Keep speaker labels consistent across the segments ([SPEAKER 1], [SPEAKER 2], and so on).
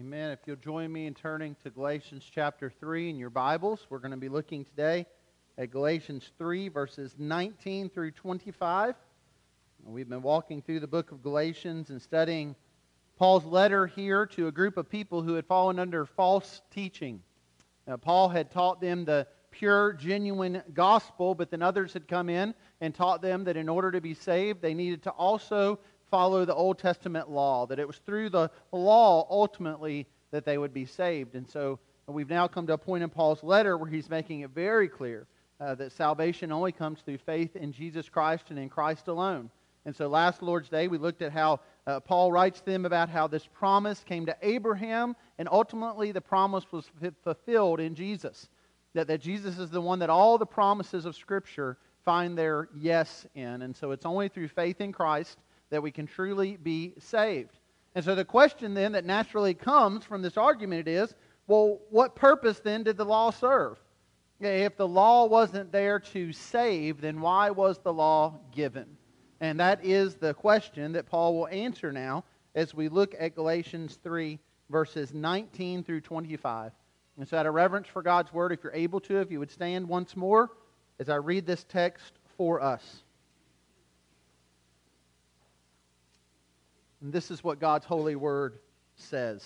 [SPEAKER 1] Amen. If you'll join me in turning to Galatians chapter 3 in your Bibles, we're going to be looking today at Galatians 3, verses 19 through 25. We've been walking through the book of Galatians and studying Paul's letter here to a group of people who had fallen under false teaching. Now, Paul had taught them the pure, genuine gospel, but then others had come in and taught them that in order to be saved, they needed to also follow the Old Testament law, that it was through the law ultimately that they would be saved. And so we've now come to a point in Paul's letter where he's making it very clear uh, that salvation only comes through faith in Jesus Christ and in Christ alone. And so last Lord's Day, we looked at how uh, Paul writes to them about how this promise came to Abraham, and ultimately the promise was f- fulfilled in Jesus. That, that Jesus is the one that all the promises of Scripture find their yes in. And so it's only through faith in Christ that we can truly be saved. And so the question then that naturally comes from this argument is well, what purpose then did the law serve? If the law wasn't there to save, then why was the law given? And that is the question that Paul will answer now as we look at Galatians 3, verses 19 through 25. And so, out of reverence for God's word, if you're able to, if you would stand once more as I read this text for us. And this is what God's holy word says.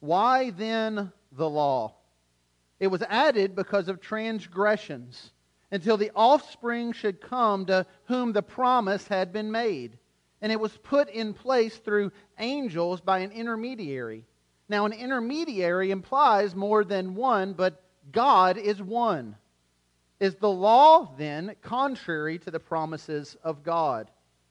[SPEAKER 1] Why then the law? It was added because of transgressions, until the offspring should come to whom the promise had been made. And it was put in place through angels by an intermediary. Now, an intermediary implies more than one, but God is one. Is the law then contrary to the promises of God?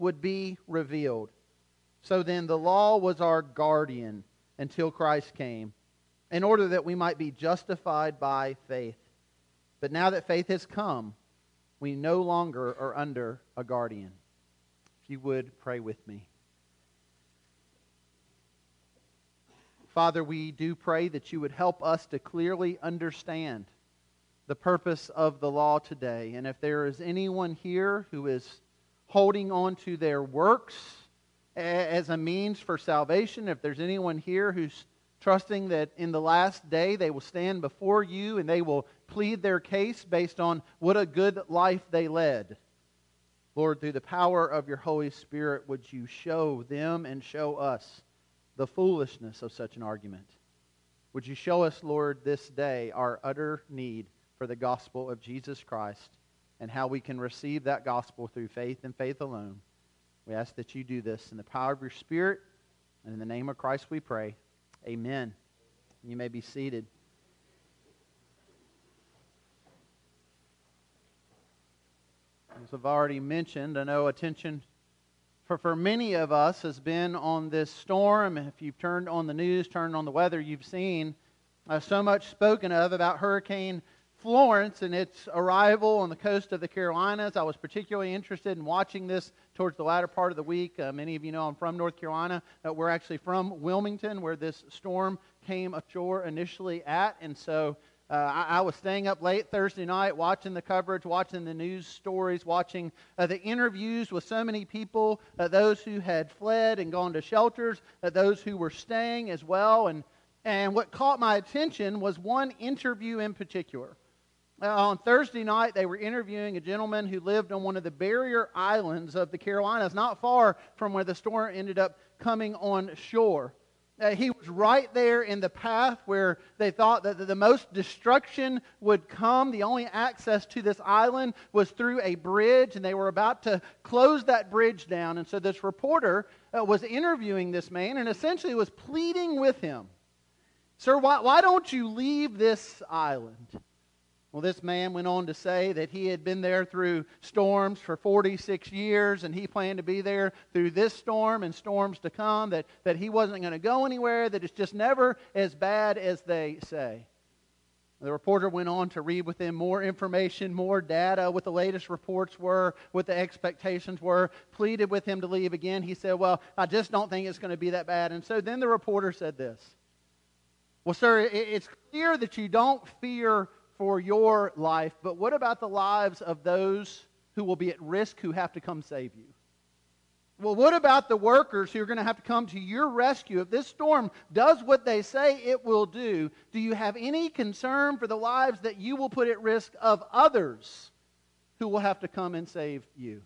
[SPEAKER 1] would be revealed. So then, the law was our guardian until Christ came, in order that we might be justified by faith. But now that faith has come, we no longer are under a guardian. If you would pray with me. Father, we do pray that you would help us to clearly understand the purpose of the law today. And if there is anyone here who is holding on to their works as a means for salvation, if there's anyone here who's trusting that in the last day they will stand before you and they will plead their case based on what a good life they led. Lord, through the power of your Holy Spirit, would you show them and show us the foolishness of such an argument? Would you show us, Lord, this day our utter need for the gospel of Jesus Christ and how we can receive that gospel through faith and faith alone? We ask that you do this in the power of your Spirit and in the name of Christ we pray. Amen. You may be seated. As I've already mentioned, I know attention for, for many of us has been on this storm. If you've turned on the news, turned on the weather, you've seen uh, so much spoken of about Hurricane Florence and its arrival on the coast of the Carolinas. I was particularly interested in watching this towards the latter part of the week. Uh, many of you know I'm from North Carolina. Uh, we're actually from Wilmington, where this storm came ashore initially at. And so uh, I, I, was staying up late Thursday night watching the coverage, watching the news stories, watching uh, the interviews with so many people, uh, those who had fled and gone to shelters, uh, those who were staying as well. And, and what caught my attention was one interview in particular. On Thursday night, they were interviewing a gentleman who lived on one of the barrier islands of the Carolinas, not far from where the storm ended up coming on shore. Uh, he was right there in the path where they thought that the most destruction would come. The only access to this island was through a bridge, and they were about to close that bridge down. And so this reporter uh, was interviewing this man and essentially was pleading with him Sir, why, why don't you leave this island? Well, this man went on to say that he had been there through storms for 46 years and he planned to be there through this storm and storms to come, that, that he wasn't going to go anywhere, that it's just never as bad as they say. The reporter went on to read with him more information, more data, what the latest reports were, what the expectations were, pleaded with him to leave again. He said, Well, I just don't think it's going to be that bad. And so then the reporter said this Well, sir, it's clear that you don't fear for your life, but what about the lives of those who will be at risk who have to come save you? Well, what about the workers who are going to have to come to your rescue? If this storm does what they say it will do, do you have any concern for the lives that you will put at risk of others who will have to come and save you?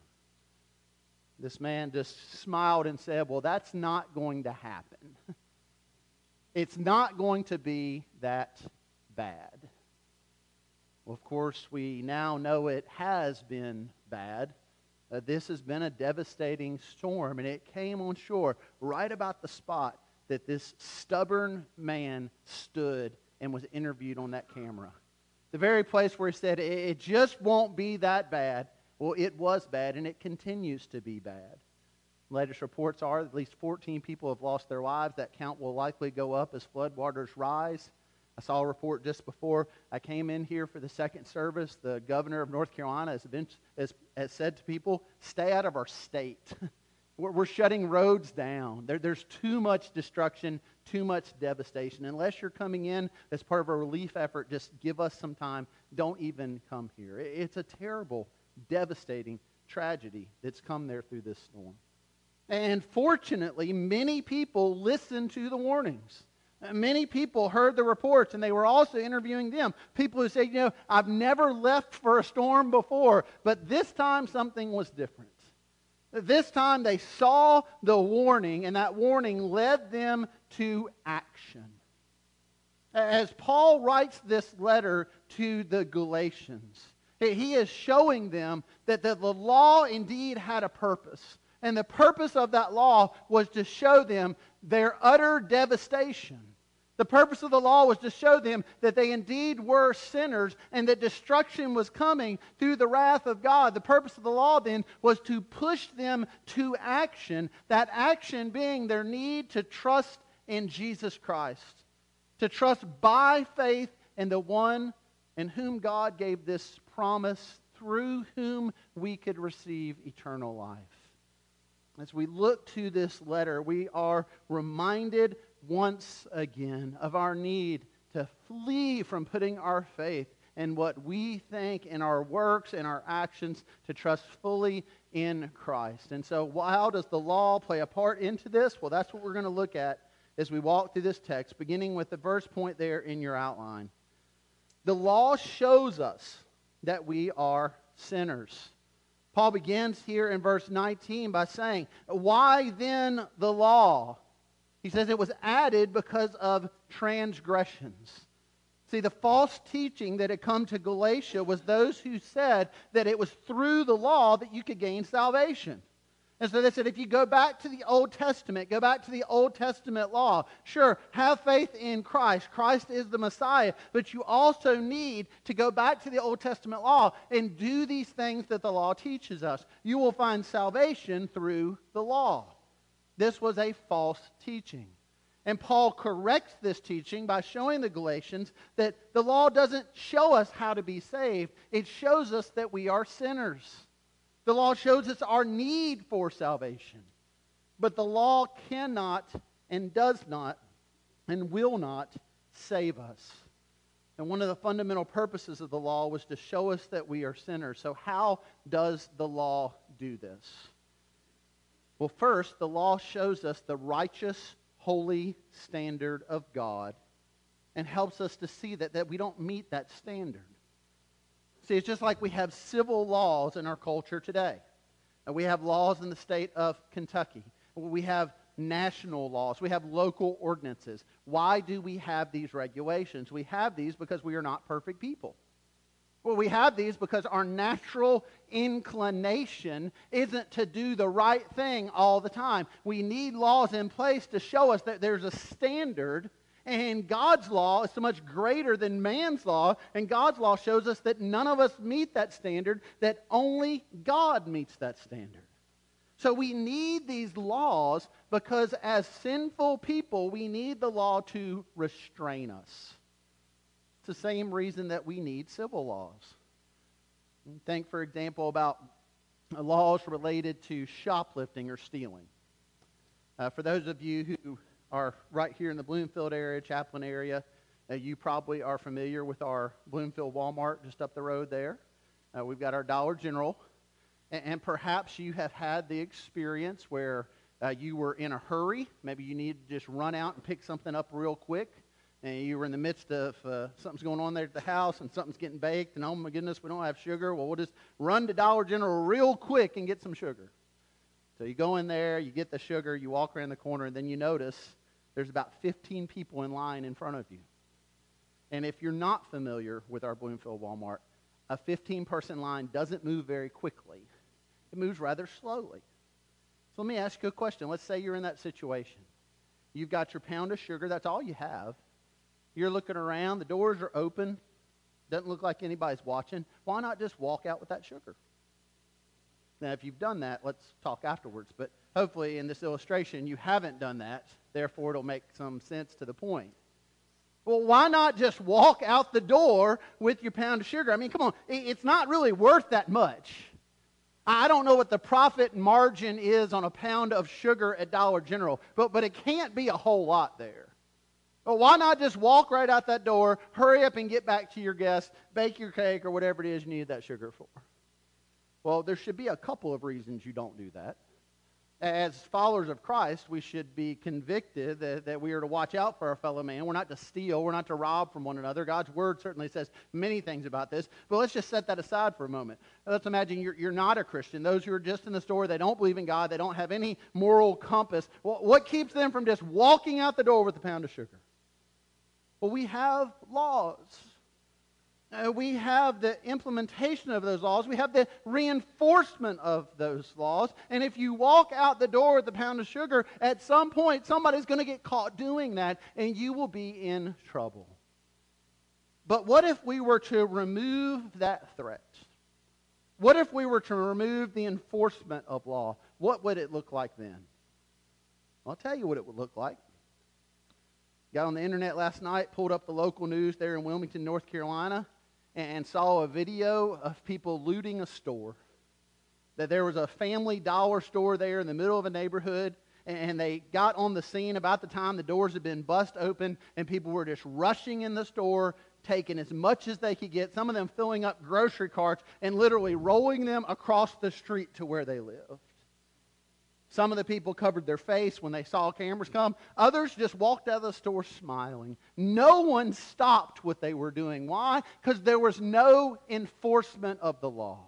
[SPEAKER 1] This man just smiled and said, Well, that's not going to happen. It's not going to be that bad. Well, of course, we now know it has been bad uh, this has been a devastating storm, and it came on shore right about the spot that this stubborn man stood and was interviewed on that camera. The very place where he said, It just won't be that bad. Well, it was bad, and it continues to be bad. Latest reports are at least 14 people have lost their lives. That count will likely go up as floodwaters rise. I saw a report just before I came in here for the second service. The governor of North Carolina has, been, has, has said to people, stay out of our state. we're, we're, shutting roads down. There, there's too much destruction, too much devastation. Unless you're coming in as part of a relief effort, just give us some time. Don't even come here. It's a terrible, devastating tragedy that's come there through this storm. And fortunately, many people listen to the warnings. Many people heard the reports and they were also interviewing them. People who said, you know, I've never left for a storm before, but this time something was different. This time they saw the warning, and that warning led them to action. As Paul writes this letter to the Galatians, he is showing them that the law indeed had a purpose. And the purpose of that law was to show them their utter devastation the purpose of the law was to show them that they indeed were sinners and that destruction was coming through the wrath of God. The purpose of the law then was to push them to action, that action being their need to trust in Jesus Christ, to trust by faith in the one in whom God gave this promise, through whom we could receive eternal life. As we look to this letter, we are reminded once again of our need to flee from putting our faith in what we think in our works and our actions to trust fully in Christ. And so, how does the law play a part into this? Well, that's what we're going to look at as we walk through this text, beginning with the verse point there in your outline. The law shows us that we are sinners. Paul begins here in verse 19 by saying, Why then the law? He says it was added because of transgressions. See, the false teaching that had come to Galatia was those who said that it was through the law that you could gain salvation. And so they said, if you go back to the Old Testament, go back to the Old Testament law, sure, have faith in Christ. Christ is the Messiah. But you also need to go back to the Old Testament law and do these things that the law teaches us. You will find salvation through the law. This was a false teaching. And Paul corrects this teaching by showing the Galatians that the law doesn't show us how to be saved, it shows us that we are sinners. The law shows us our need for salvation. But the law cannot and does not and will not save us. And one of the fundamental purposes of the law was to show us that we are sinners. So, how does the law do this? Well, first, the law shows us the righteous, holy standard of God and helps us to see that, that we don't meet that standard. See, it's just like we have civil laws in our culture today. And we have laws in the state of Kentucky. We have national laws. We have local ordinances. Why do we have these regulations? We have these because we are not perfect people. Well, we have these because our natural inclination isn't to do the right thing all the time. We need laws in place to show us that there's a standard And God's law is so much greater than man's law, and God's law shows us that none of us meet that standard, that only God meets that standard. So we need these laws because as sinful people, we need the law to restrain us. It's the same reason that we need civil laws. Think, for example, about laws related to shoplifting or stealing. Uh, for those of you who are right here in the Bloomfield area, Chaplin area, uh, you probably are familiar with our Bloomfield Walmart just up the road there. Uh, we've got our Dollar General. And, and, perhaps you have had the experience where uh, you were in a hurry. Maybe you need to just run out and pick something up real quick. And you were in the midst of uh, something's going on there at the house and something's getting baked. And oh my goodness, we don't have sugar. Well, we'll just run to Dollar General real quick and get some sugar. So you go in there, you get the sugar, you walk around the corner, and then you notice there's about 15 people in line in front of you. And if you're not familiar with our Bloomfield Walmart, a 15 person line doesn't move very quickly, it moves rather slowly. So let me ask you a question. Let's say you're in that situation. You've got your pound of sugar, that's all you have. You're looking around, the doors are open, doesn't look like anybody's watching. Why not just walk out with that sugar? Now, if you've done that, let's talk afterwards. But hopefully, in this illustration, you haven't done that. Therefore, it'll make some sense to the point. Well, why not just walk out the door with your pound of sugar? I mean, come on, it's not really worth that much. I don't know what the profit margin is on a pound of sugar at Dollar General, but, but it can't be a whole lot there. Well, why not just walk right out that door, hurry up and get back to your guests, bake your cake or whatever it is you need that sugar for? Well, there should be a couple of reasons you don't do that. As followers of Christ, we should be convicted that, that we are to watch out for our fellow man. We're not to steal. We're not to rob from one another. God's word certainly says many things about this. But let's just set that aside for a moment. Let's imagine you're, you're not a Christian. Those who are just in the store, they don't believe in God, they don't have any moral compass. Well, what keeps them from just walking out the door with a pound of sugar? Well, we have laws. Uh, we have the implementation of those laws. We have the reinforcement of those laws. And if you walk out the door with a pound of sugar, at some point somebody's going to get caught doing that, and you will be in trouble. But what if we were to remove that threat? What if we were to remove the enforcement of law? What would it look like then? I'll tell you what it would look like. Got on the internet last night, pulled up the local news there in Wilmington, North Carolina, and saw a video of people looting a store. That there was a family dollar store there in the middle of a neighborhood, and they got on the scene about the time the doors had been bust open, and people were just rushing in the store, taking as much as they could get, some of them filling up grocery carts and literally rolling them across the street to where they lived. Some of the people covered their face when they saw cameras come. Others just walked out of the store smiling. No one stopped what they were doing. Why? Because there was no enforcement of the law.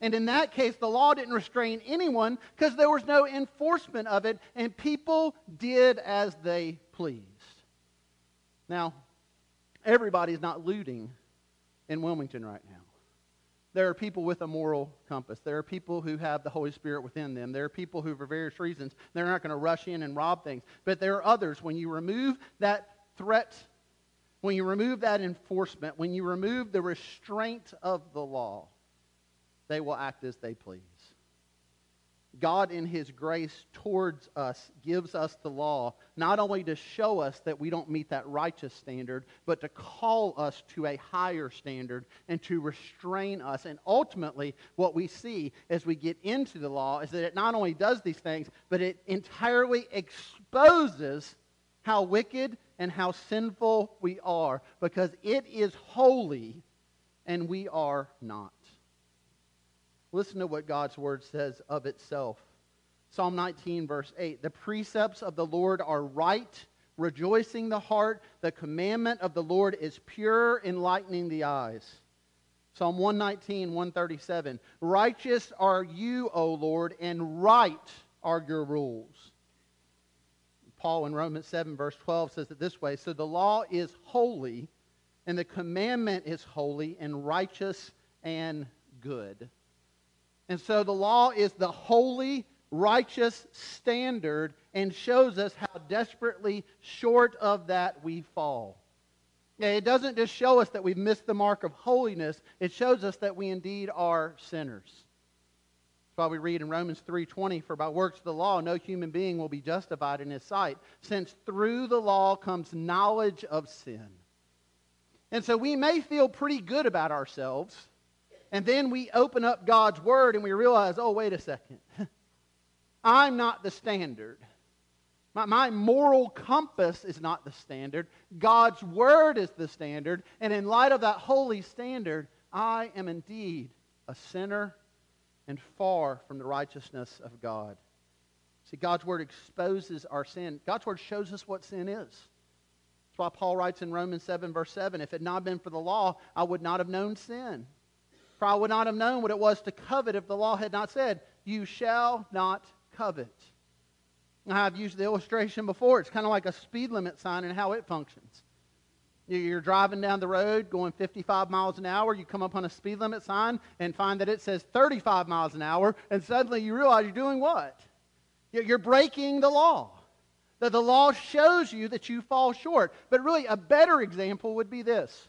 [SPEAKER 1] And in that case, the law didn't restrain anyone because there was no enforcement of it, and people did as they pleased. Now, everybody's not looting in Wilmington right now. There are people with a moral compass. There are people who have the Holy Spirit within them. There are people who, for various reasons, they're not going to rush in and rob things. But there are others. When you remove that threat, when you remove that enforcement, when you remove the restraint of the law, they will act as they please. God, in His grace towards us, gives us the law not only to show us that we don't meet that righteous standard, but to call us to a higher standard and to restrain us. And ultimately, what we see as we get into the law is that it not only does these things, but it entirely exposes how wicked and how sinful we are because it is holy and we are not. Listen to what God's word says of itself. Psalm 19, verse 8 The precepts of the Lord are right, rejoicing the heart. The commandment of the Lord is pure, enlightening the eyes. Psalm 119, 137 Righteous are you, O Lord, and right are your rules. Paul in Romans 7, verse 12 says it this way So the law is holy, and the commandment is holy, and righteous and good. And so the law is the holy, righteous standard and shows us how desperately short of that we fall. It doesn't just show us that we've missed the mark of holiness, it shows us that we indeed are sinners. That's why we read in Romans 3:20 for by works of the law no human being will be justified in his sight, since through the law comes knowledge of sin. And so we may feel pretty good about ourselves, and then we open up God's word and we realize, "Oh, wait a second. I'm not the standard." My, my moral compass is not the standard. God's word is the standard. And in light of that holy standard, I am indeed a sinner and far from the righteousness of God. See, God's word exposes our sin. God's word shows us what sin is. That's why Paul writes in Romans 7, verse 7 If it had not been for the law, I would not have known sin. For I would not have known what it was to covet if the law had not said, You shall not covet. I've used the illustration before. It's kind of like a speed limit sign and how it functions. You're driving down the road going 55 miles an hour. You come up on a speed limit sign and find that it says 35 miles an hour, and suddenly you realize you're doing what? You're breaking the law. That the law shows you that you fall short. But really, a better example would be this.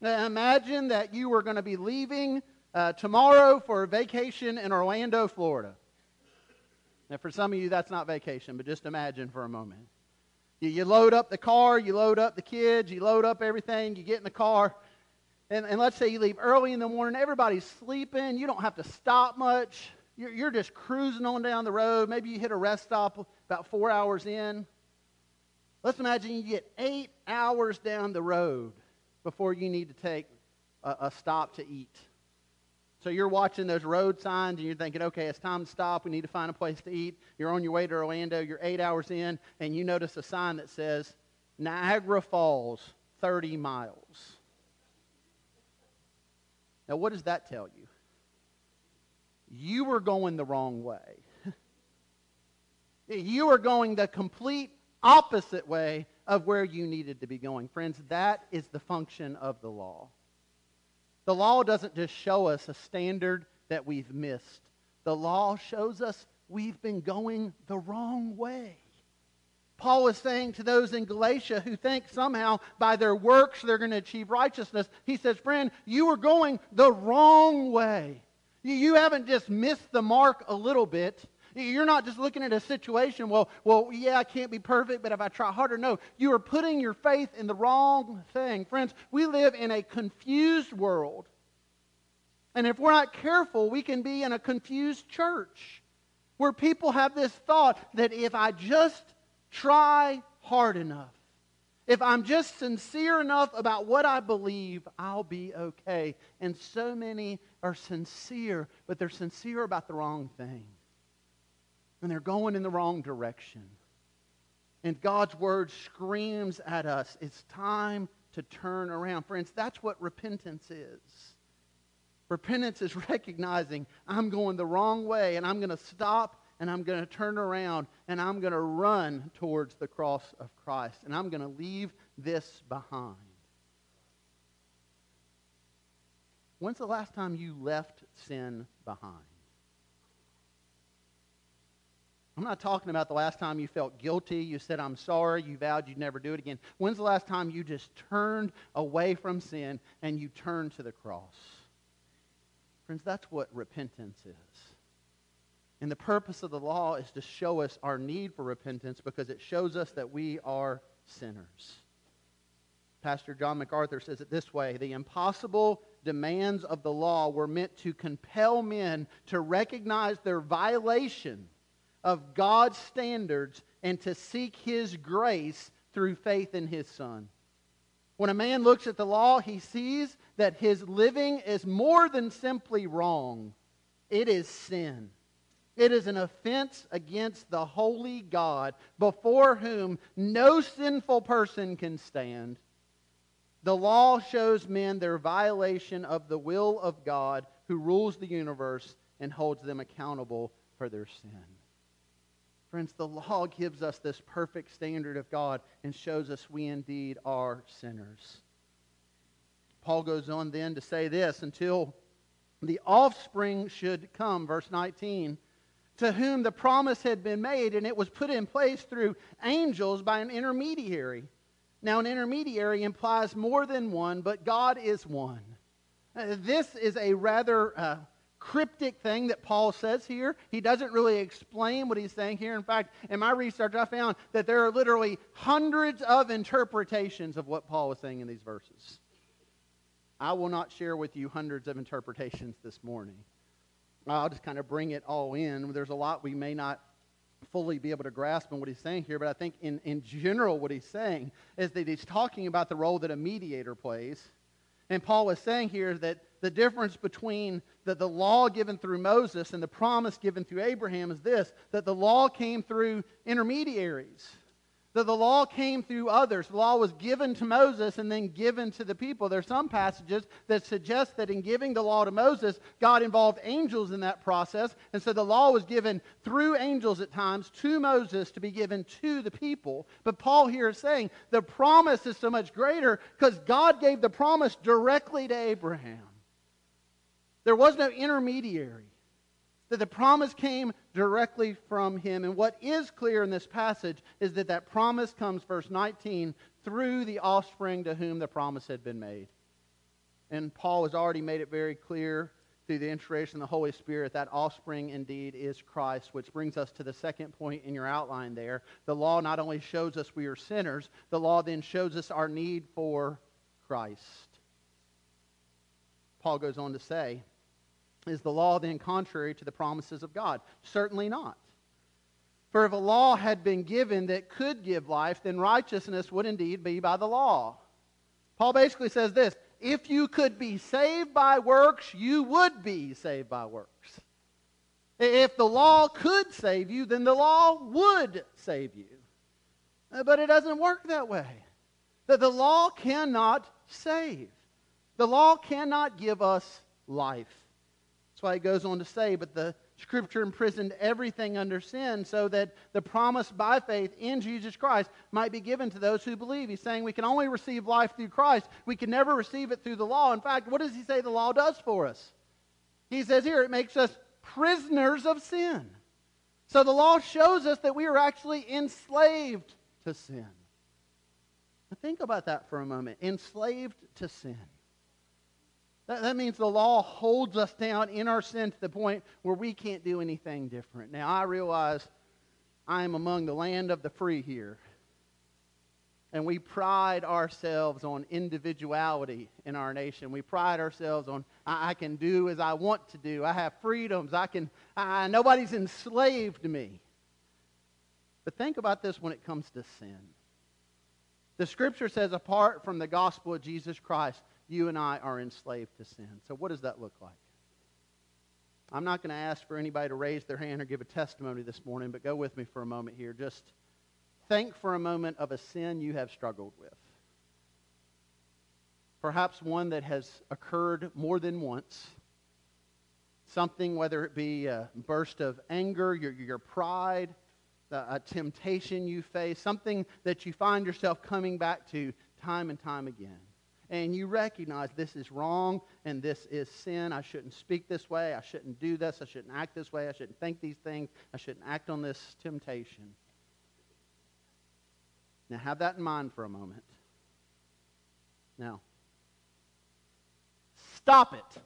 [SPEAKER 1] Imagine that you were going to be leaving uh, tomorrow for a vacation in Orlando, Florida. Now, for some of you, that's not vacation, but just imagine for a moment. You, you load up the car, you load up the kids, you load up everything, you get in the car, and, and let's say you leave early in the morning, everybody's sleeping, you don't have to stop much. You're, you're just cruising on down the road. Maybe you hit a rest stop about four hours in. Let's imagine you get eight hours down the road before you need to take a, a stop to eat. So you're watching those road signs and you're thinking, okay, it's time to stop. We need to find a place to eat. You're on your way to Orlando. You're eight hours in, and you notice a sign that says Niagara Falls, 30 miles. Now, what does that tell you? You were going the wrong way. you were going the complete opposite way of where you needed to be going. Friends, that is the function of the law. The law doesn't just show us a standard that we've missed, the law shows us we've been going the wrong way. Paul is saying to those in Galatia who think somehow by their works they're going to achieve righteousness, he says, Friend, you are going the wrong way. You haven't just missed the mark a little bit. You're not just looking at a situation, well, well, yeah, I can't be perfect, but if I try harder, no. You are putting your faith in the wrong thing. Friends, we live in a confused world. And if we're not careful, we can be in a confused church where people have this thought that if I just try hard enough, if I'm just sincere enough about what I believe, I'll be okay. And so many are sincere, but they're sincere about the wrong thing and they're going in the wrong direction. And God's word screams at us it's time to turn around. Friends, that's what repentance is. Repentance is recognizing I'm going the wrong way and I'm going to stop and I'm going to turn around and I'm going to run towards the cross of Christ and I'm going to leave this behind. When's the last time you left sin behind? I'm not talking about the last time you felt guilty, you said, I'm sorry, you vowed you'd never do it again. When's the last time you just turned away from sin and you turned to the cross? Friends, that's what repentance is. And the purpose of the law is to show us our need for repentance because it shows us that we are sinners. Pastor John MacArthur says it this way The impossible demands of the law were meant to compel men to recognize their violation of God's standards and to seek His grace through faith in His Son. When a man looks at the law, he sees that his living is more than simply wrong, it is sin. It is an offense against the holy God before whom no sinful person can stand. The law shows men their violation of the will of God who rules the universe and holds them accountable for their sin. Friends, the law gives us this perfect standard of God and shows us we indeed are sinners. Paul goes on then to say this until the offspring should come, verse 19. to whom the promise had been made, and it was put in place through angels by an intermediary. Now, an intermediary implies more than one, but God is one. Uh, this is a rather uh, cryptic thing that Paul says here. He doesn't really explain what he's saying here. In fact, in my research, I found that there are literally hundreds of interpretations of what Paul was saying in these verses. I will not share with you hundreds of interpretations this morning. I'll just kind of bring it all in. There's a lot we may not fully be able to grasp on what he's saying here, but I think in, in general, what he's saying is that he's talking about the role that a mediator plays. And Paul is saying here that the difference between the, the law given through Moses and the promise given through Abraham is this that the law came through intermediaries that the law came through others. The law was given to Moses and then given to the people. There are some passages that suggest that in giving the law to Moses, God involved angels in that process. And so the law was given through angels at times to Moses to be given to the people. But Paul here is saying the promise is so much greater because God gave the promise directly to Abraham. There was no intermediary that the promise came directly from him. And what is clear in this passage is that that promise comes, verse 19, through the offspring to whom the promise had been made. And Paul has already made it very clear through the inspiration of the Holy Spirit that offspring indeed is Christ, which brings us to the second point in your outline there. The law not only shows us we are sinners, the law then shows us our need for Christ. Paul goes on to say, is the law then contrary to the promises of God? Certainly not. For if a law had been given that could give life, then righteousness would indeed be by the law. Paul basically says this if you could be saved by works, you would be saved by works. If the law could save you, then the law would save you. But it doesn't work that way. That the law cannot save. The law cannot give us life. That's why he goes on to say, but the scripture imprisoned everything under sin so that the promise by faith in Jesus Christ might be given to those who believe. He's saying we can only receive life through Christ. We can never receive it through the law. In fact, what does he say the law does for us? He says here it makes us prisoners of sin. So the law shows us that we are actually enslaved to sin. Now think about that for a moment. Enslaved to sin. That, that means the law holds us down in our sin to the point where we can't do anything different. Now, I realize I am among the land of the free here. And we pride ourselves on individuality in our nation. We pride ourselves on I, I can do as I want to do. I have freedoms. I can. I, nobody's enslaved me. But think about this when it comes to sin. The Scripture says, apart from the gospel of Jesus Christ, you and I are enslaved to sin. So, what does that look like? I'm not going to ask for anybody to raise their hand or give a testimony this morning, but go with me for a moment here. Just think for a moment of a sin you have struggled with. Perhaps one that has occurred more than once. Something, whether it be a burst of anger, your, your pride, a temptation you face, something that you find yourself coming back to time and time again and you recognize this is wrong and this is sin. I shouldn't speak this way. I shouldn't do this. I shouldn't act this way. I shouldn't think these things. I shouldn't act on this temptation. Now, have that in mind for a moment. Now, stop it.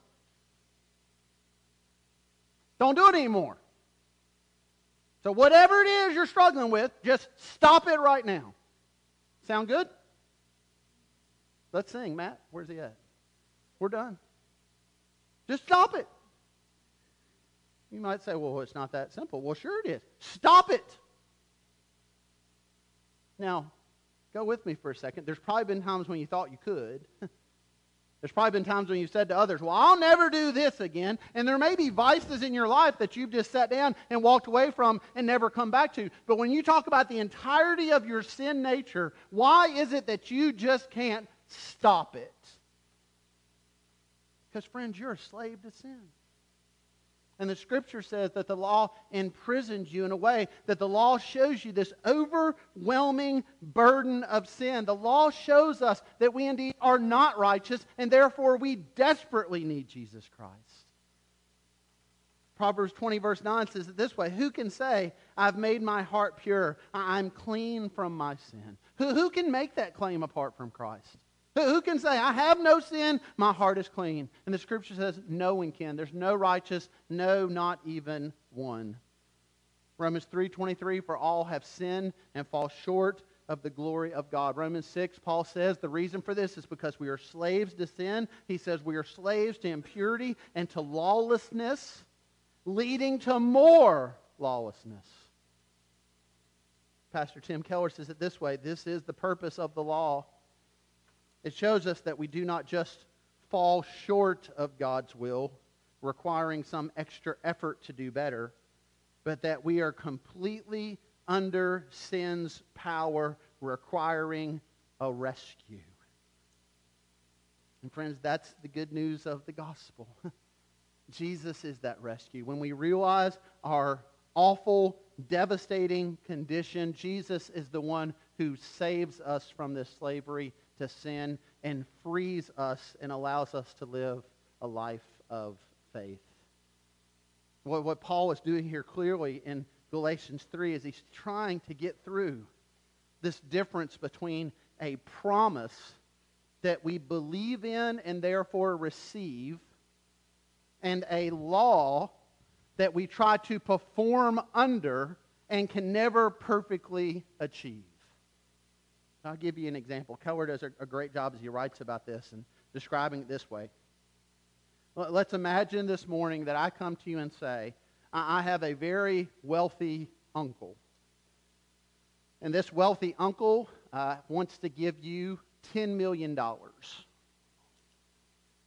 [SPEAKER 1] Don't do it anymore. So, whatever it is you're struggling with, just stop it right now. Sound good? Let's sing. Matt, where's he at? We're done. Just stop it. You might say, well, it's not that simple. Well, sure it is. Stop it. Now, go with me for a second. There's probably been times when you thought you could. There's probably been times when you've said to others, Well, I'll never do this again. And there may be vices in your life that you've just sat down and walked away from and never come back to. But when you talk about the entirety of your sin nature, why is it that you just can't Stop it. Because, friends, you're a slave to sin. And the scripture says that the law imprisons you in a way that the law shows you this overwhelming burden of sin. The law shows us that we indeed are not righteous, and therefore we desperately need Jesus Christ. Proverbs 20, verse 9 says it this way Who can say, I've made my heart pure? I'm clean from my sin? Who, who can make that claim apart from Christ? Who, can say, I have no sin, my heart is clean? And the scripture says, No one can. There's no righteous, no, not even one. Romans 3:23 for all have sinned and fall short of the glory of God. Romans 6 Paul says the reason for this is because we are slaves to sin. He says we are slaves to impurity and to lawlessness leading to more lawlessness. Pastor Tim Keller says it this way this is the purpose of the law. It shows us that we do not just fall short of God's will, requiring some extra effort to do better, but that we are completely under sin's power, requiring a rescue. And, friends, that's the good news of the gospel. Jesus is that rescue. When we realize our awful, devastating condition, Jesus is the one who saves us from this slavery to sin and frees us and allows us to live a life of faith. What, what Paul is doing here clearly in Galatians 3 is he's trying to get through this difference between a promise that we believe in and therefore receive and a law that we try to perform under and can never perfectly achieve. I'll give you an example. Keller does a, a great job as he writes about this and describing it this way. Let's imagine this morning that I come to you and say, I have a very wealthy uncle. And this wealthy uncle uh, wants to give you $10 million.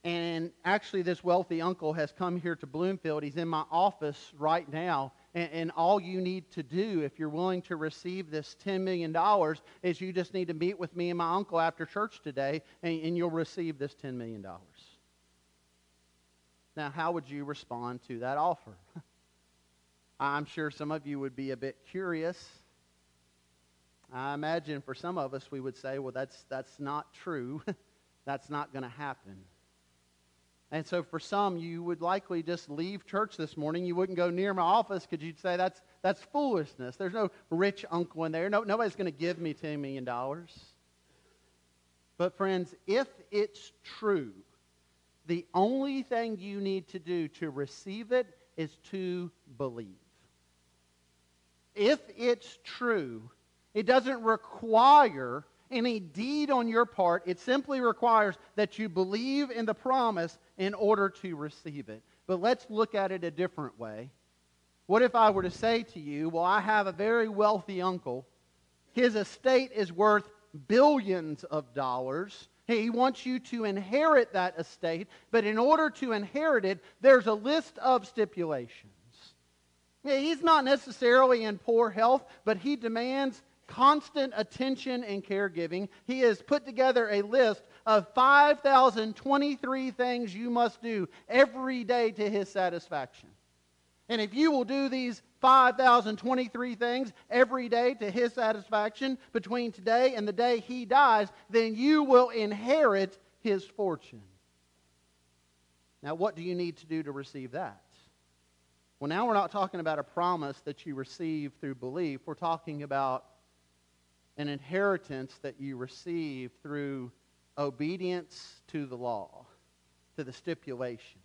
[SPEAKER 1] And actually, this wealthy uncle has come here to Bloomfield. He's in my office right now. And, and, all you need to do, if you're willing to receive this $10 million, is you just need to meet with me and my uncle after church today, and, and you'll receive this $10 million. Now, how would you respond to that offer? I'm sure some of you would be a bit curious. I imagine for some of us, we would say, well, that's, that's not true. that's not going to happen. And so for some, you would likely just leave church this morning. You wouldn't go near my office because you'd say, that's, that's foolishness. There's no rich uncle in there. No, nobody's going to give me $10 million. But, friends, if it's true, the only thing you need to do to receive it is to believe. If it's true, it doesn't require any deed on your part. It simply requires that you believe in the promise in order to receive it. But let's look at it a different way. What if I were to say to you, Well, I have a very wealthy uncle. His estate is worth billions of dollars. He wants you to inherit that estate, but in order to inherit it, there's a list of stipulations. He's not necessarily in poor health, but he demands constant attention and caregiving. He has put together a list of 5,023 things you must do every day to his satisfaction. And if you will do these 5,023 things every day to his satisfaction between today and the day he dies, then you will inherit his fortune. Now, what do you need to do to receive that? Well, now we're not talking about a promise that you receive through belief. We're talking about an inheritance that you receive through obedience to the law, to the stipulations,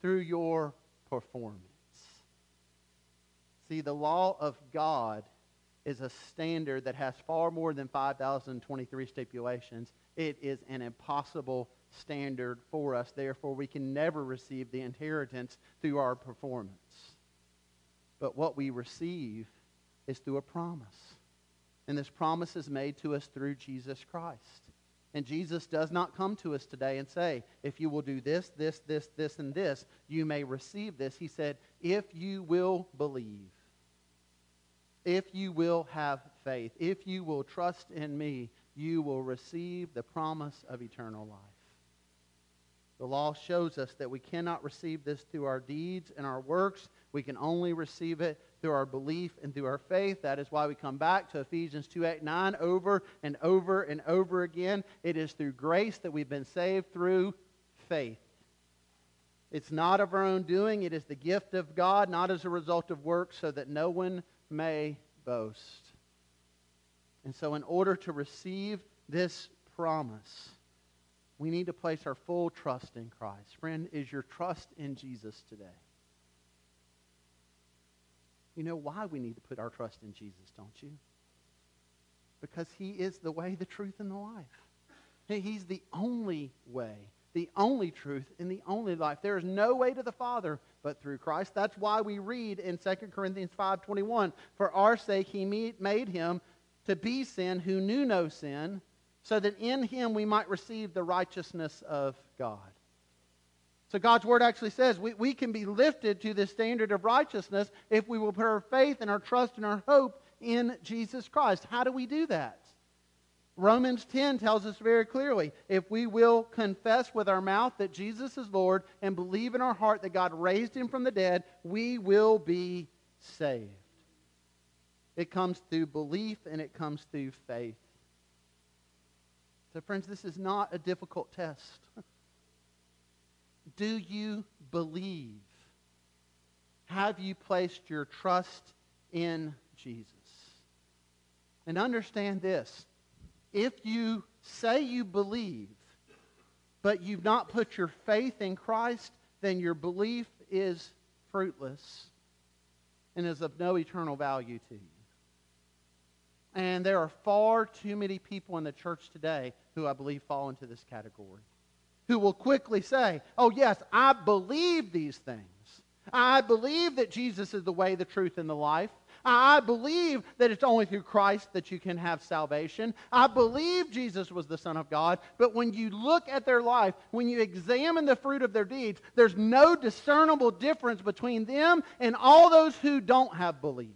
[SPEAKER 1] through your performance. See, the law of God is a standard that has far more than 5,023 stipulations. It is an impossible standard for us. Therefore, we can never receive the inheritance through our performance. But what we receive is through a promise. And this promise is made to us through Jesus Christ. And Jesus does not come to us today and say, if you will do this, this, this, this, and this, you may receive this. He said, if you will believe, if you will have faith, if you will trust in me, you will receive the promise of eternal life. The law shows us that we cannot receive this through our deeds and our works. We can only receive it through our belief and through our faith. That is why we come back to Ephesians 2 8 9 over and over and over again. It is through grace that we've been saved through faith. It's not of our own doing. It is the gift of God, not as a result of works, so that no one may boast. And so, in order to receive this promise, we need to place our full trust in Christ. Friend, is your trust in Jesus today? You know why we need to put our trust in Jesus, don't you? Because he is the way, the truth, and the life. He's the only way the only truth and the only life. There is no way to the Father but through Christ. That's why we read in 2 Corinthians 5:21, "For our sake he made him to be sin who knew no sin, so that in him we might receive the righteousness of God." So God's word actually says we, we can be lifted to the standard of righteousness if we will put our faith and our trust and our hope in Jesus Christ. How do we do that? Romans 10 tells us very clearly if we will confess with our mouth that Jesus is Lord and believe in our heart that God raised him from the dead, we will be saved. It comes through belief and it comes through faith. So, friends, this is not a difficult test. Do you believe? Have you placed your trust in Jesus? And understand this if you say you believe, but you've not put your faith in Christ, then your belief is fruitless and is of no eternal value to you. And there are far too many people in the church today who I believe fall into this category. Who will quickly say, Oh, yes, I believe these things. I believe that Jesus is the way, the truth, and the life. I believe that it's only through Christ that you can have salvation. I believe Jesus was the Son of God. But when you look at their life, when you examine the fruit of their deeds, there's no discernible difference between them and all those who don't have belief.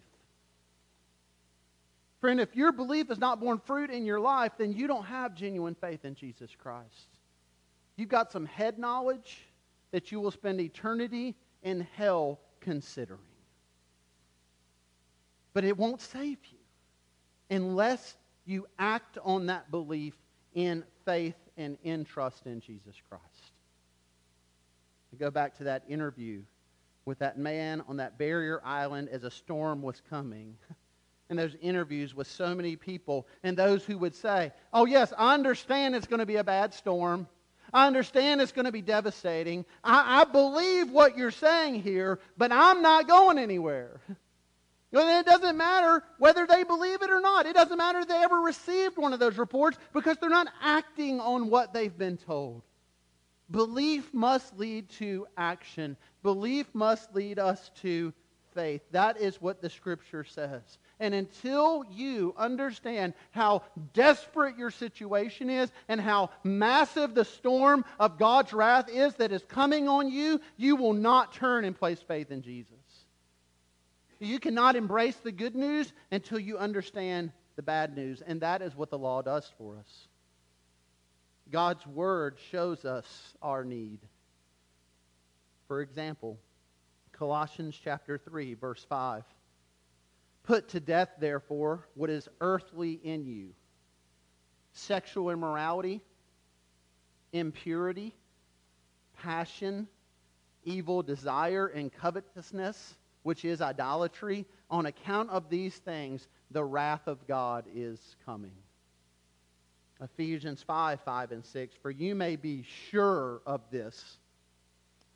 [SPEAKER 1] Friend, if your belief is not borne fruit in your life, then you don't have genuine faith in Jesus Christ. You've got some head knowledge that you will spend eternity in hell considering but it won't save you unless you act on that belief in faith and in trust in Jesus Christ. I go back to that interview with that man on that barrier island as a storm was coming. And those interviews with so many people, and those who would say, Oh, yes, I understand it's going to be a bad storm. I understand it's going to be devastating. I, I believe what you're saying here, but I'm not going anywhere. It doesn't matter whether they believe it or not. It doesn't matter if they ever received one of those reports because they're not acting on what they've been told. Belief must lead to action. Belief must lead us to faith. That is what the scripture says. And until you understand how desperate your situation is and how massive the storm of God's wrath is that is coming on you, you will not turn and place faith in Jesus. You cannot embrace the good news until you understand the bad news, and that is what the law does for us. God's word shows us our need. For example, Colossians chapter 3, verse 5. Put to death, therefore, what is earthly in you sexual immorality, impurity, passion, evil desire, and covetousness which is idolatry. On account of these things, the wrath of God is coming. Ephesians 5 5 and 6. For you may be sure of this,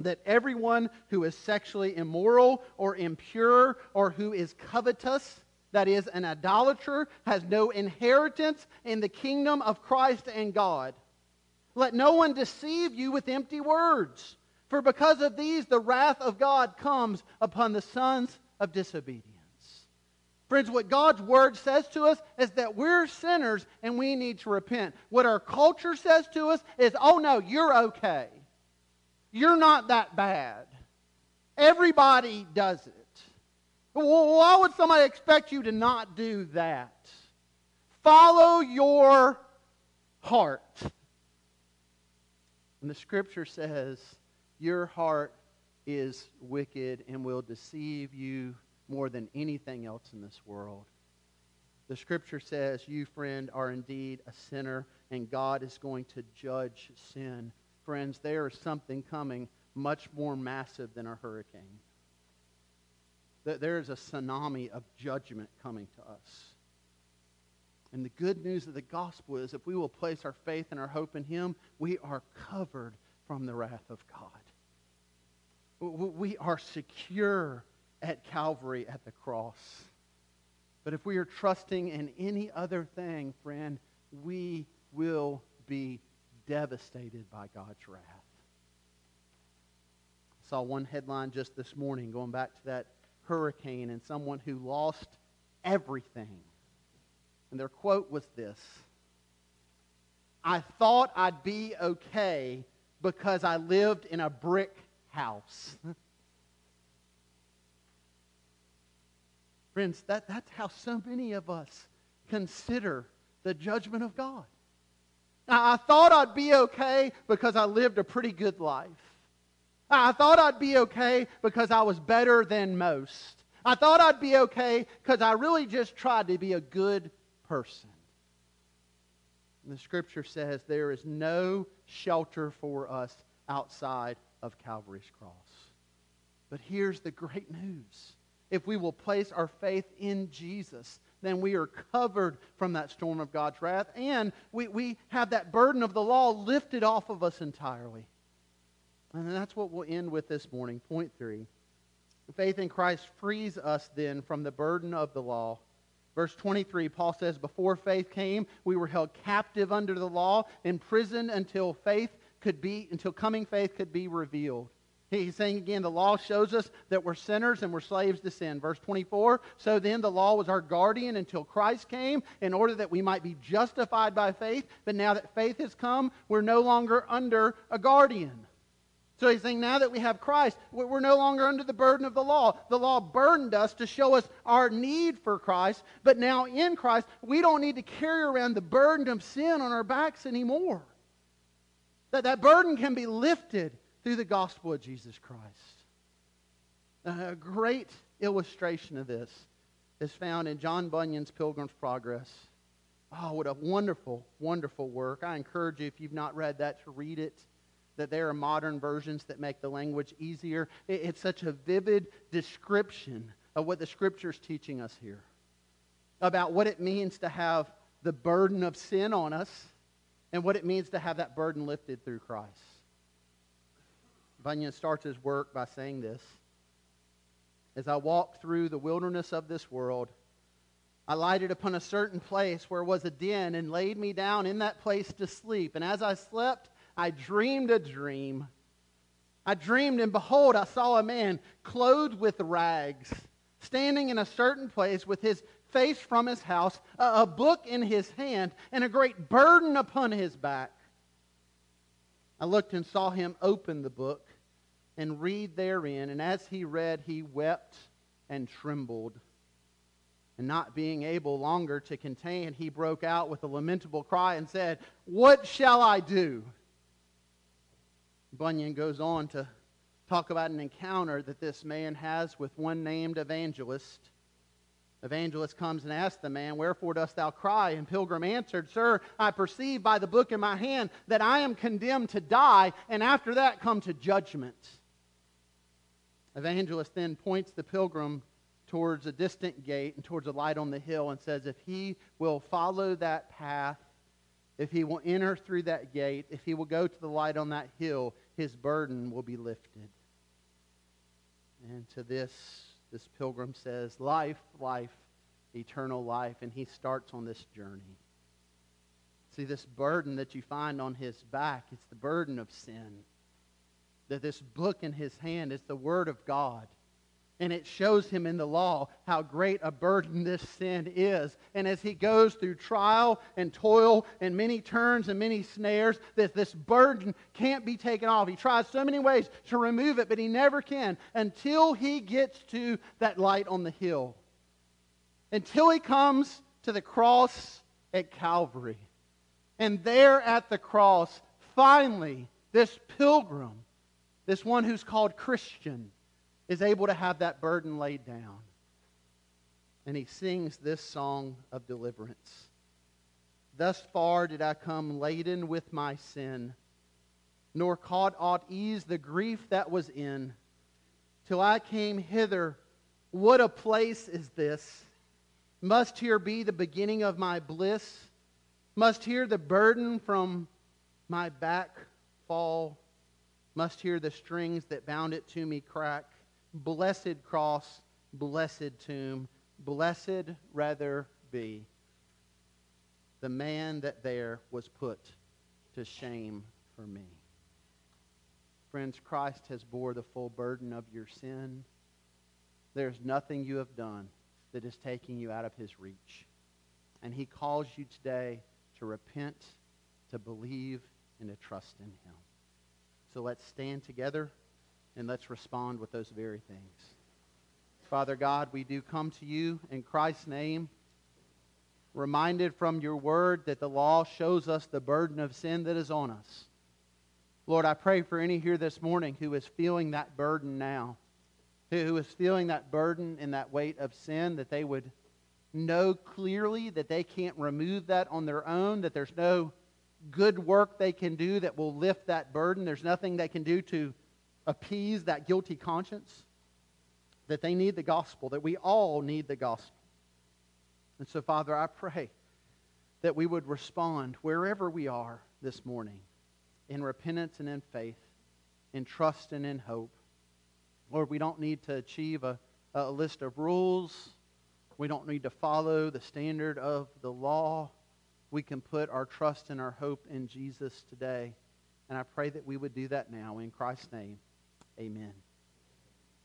[SPEAKER 1] that everyone who is sexually immoral or impure or who is covetous, that is, an idolater, has no inheritance in the kingdom of Christ and God. Let no one deceive you with empty words. For because of these, the wrath of God comes upon the sons of disobedience. Friends, what God's word says to us is that we're sinners and we need to repent. What our culture says to us is, oh no, you're okay. You're not that bad. Everybody does it. Why would somebody expect you to not do that? Follow your heart. And the scripture says, your heart is wicked and will deceive you more than anything else in this world. The scripture says, You, friend, are indeed a sinner, and God is going to judge sin. Friends, there is something coming much more massive than a hurricane. There is a tsunami of judgment coming to us. And the good news of the gospel is if we will place our faith and our hope in Him, we are covered from the wrath of God. We are secure at Calvary at the cross. But if we are trusting in any other thing, friend, we will be devastated by God's wrath. I saw one headline just this morning going back to that hurricane and someone who lost everything. And their quote was this I thought I'd be okay because I lived in a brick house. Friends, that, that's how so many of us consider the judgment of God. I thought I'd be okay because I lived a pretty good life. I thought I'd be okay because I was better than most. I thought I'd be okay because I really just tried to be a good person. And the scripture says there is no shelter for us outside of Calvary's cross. But here's the great news if we will place our faith in Jesus, then we are covered from that storm of God's wrath, and we, we have that burden of the law lifted off of us entirely. And that's what we'll end with this morning. Point three. Faith in Christ frees us then from the burden of the law. Verse 23, Paul says, Before faith came, we were held captive under the law, imprisoned until faith could be, until coming faith could be revealed. He's saying again, the law shows us that we're sinners and we're slaves to sin. Verse 24, so then the law was our guardian until Christ came in order that we might be justified by faith. But now that faith has come, we're no longer under a guardian. So he's saying now that we have Christ, we're no longer under the burden of the law. The law burdened us to show us our need for Christ, but now in Christ, we don't need to carry around the burden of sin on our backs anymore. That that burden can be lifted through the gospel of Jesus Christ. A great illustration of this is found in John Bunyan's Pilgrim's Progress. Oh, what a wonderful, wonderful work. I encourage you, if you've not read that, to read it. That there are modern versions that make the language easier. It's such a vivid description of what the Scripture is teaching us here about what it means to have the burden of sin on us and what it means to have that burden lifted through Christ. Bunyan starts his work by saying this As I walked through the wilderness of this world, I lighted upon a certain place where was a den and laid me down in that place to sleep. And as I slept, I dreamed a dream. I dreamed, and behold, I saw a man clothed with rags, standing in a certain place with his face from his house, a, book in his hand, and a great burden upon his back. I looked and saw him open the book and read therein. And as he read, he wept and trembled. And not being able longer to contain, he broke out with a lamentable cry and said, What shall I do? Bunyan goes on to talk about an encounter that this man has with one named evangelist. Evangelist comes and asks the man, Wherefore dost thou cry? And Pilgrim answered, Sir, I perceive by the book in my hand that I am condemned to die, and after that come to judgment. Evangelist then points the pilgrim towards a distant gate and towards a light on the hill and says, If he will follow that path, if he will enter through that gate, if he will go to the light on that hill, his burden will be lifted. And to this, this pilgrim says, Life, life, eternal life. And he starts on this journey. See, this burden that you find on his back, it's the burden of sin that this book in his hand is the Word of God. And it shows him in the law how great a burden this sin is. And as he goes through trial and toil and many turns and many snares, that this burden can't be taken off. He tries so many ways to remove it, but he never can until he gets to that light on the hill. Until he comes to the cross at Calvary. And there at the cross, finally, this pilgrim this one who's called Christian, is able to have that burden laid down. And he sings this song of deliverance. Thus far did I come laden with my sin, nor caught aught ease the grief that was in. Till I came hither, what a place is this! Must here be the beginning of my bliss? Must here the burden from my back fall? Must here the strings that bound it to me crack? Blessed cross, blessed tomb, blessed rather be the man that there was put to shame for me. Friends, Christ has bore the full burden of your sin. There's nothing you have done that is taking you out of his reach. And he calls you today to repent, to believe, and to trust in him. So let's stand together and let's respond with those very things. Father God, we do come to you in Christ's name, reminded from your word that the law shows us the burden of sin that is on us. Lord, I pray for any here this morning who is feeling that burden now, who is feeling that burden and that weight of sin, that they would know clearly that they can't remove that on their own, that there's no good work they can do that will lift that burden. There's nothing they can do to appease that guilty conscience. That they need the gospel, that we all need the gospel. And so, Father, I pray that we would respond wherever we are this morning in repentance and in faith, in trust and in hope. Lord, we don't need to achieve a, a list of rules. We don't need to follow the standard of the law we can put our trust and our hope in Jesus today. And I pray that we would do that now. In Christ's name, amen.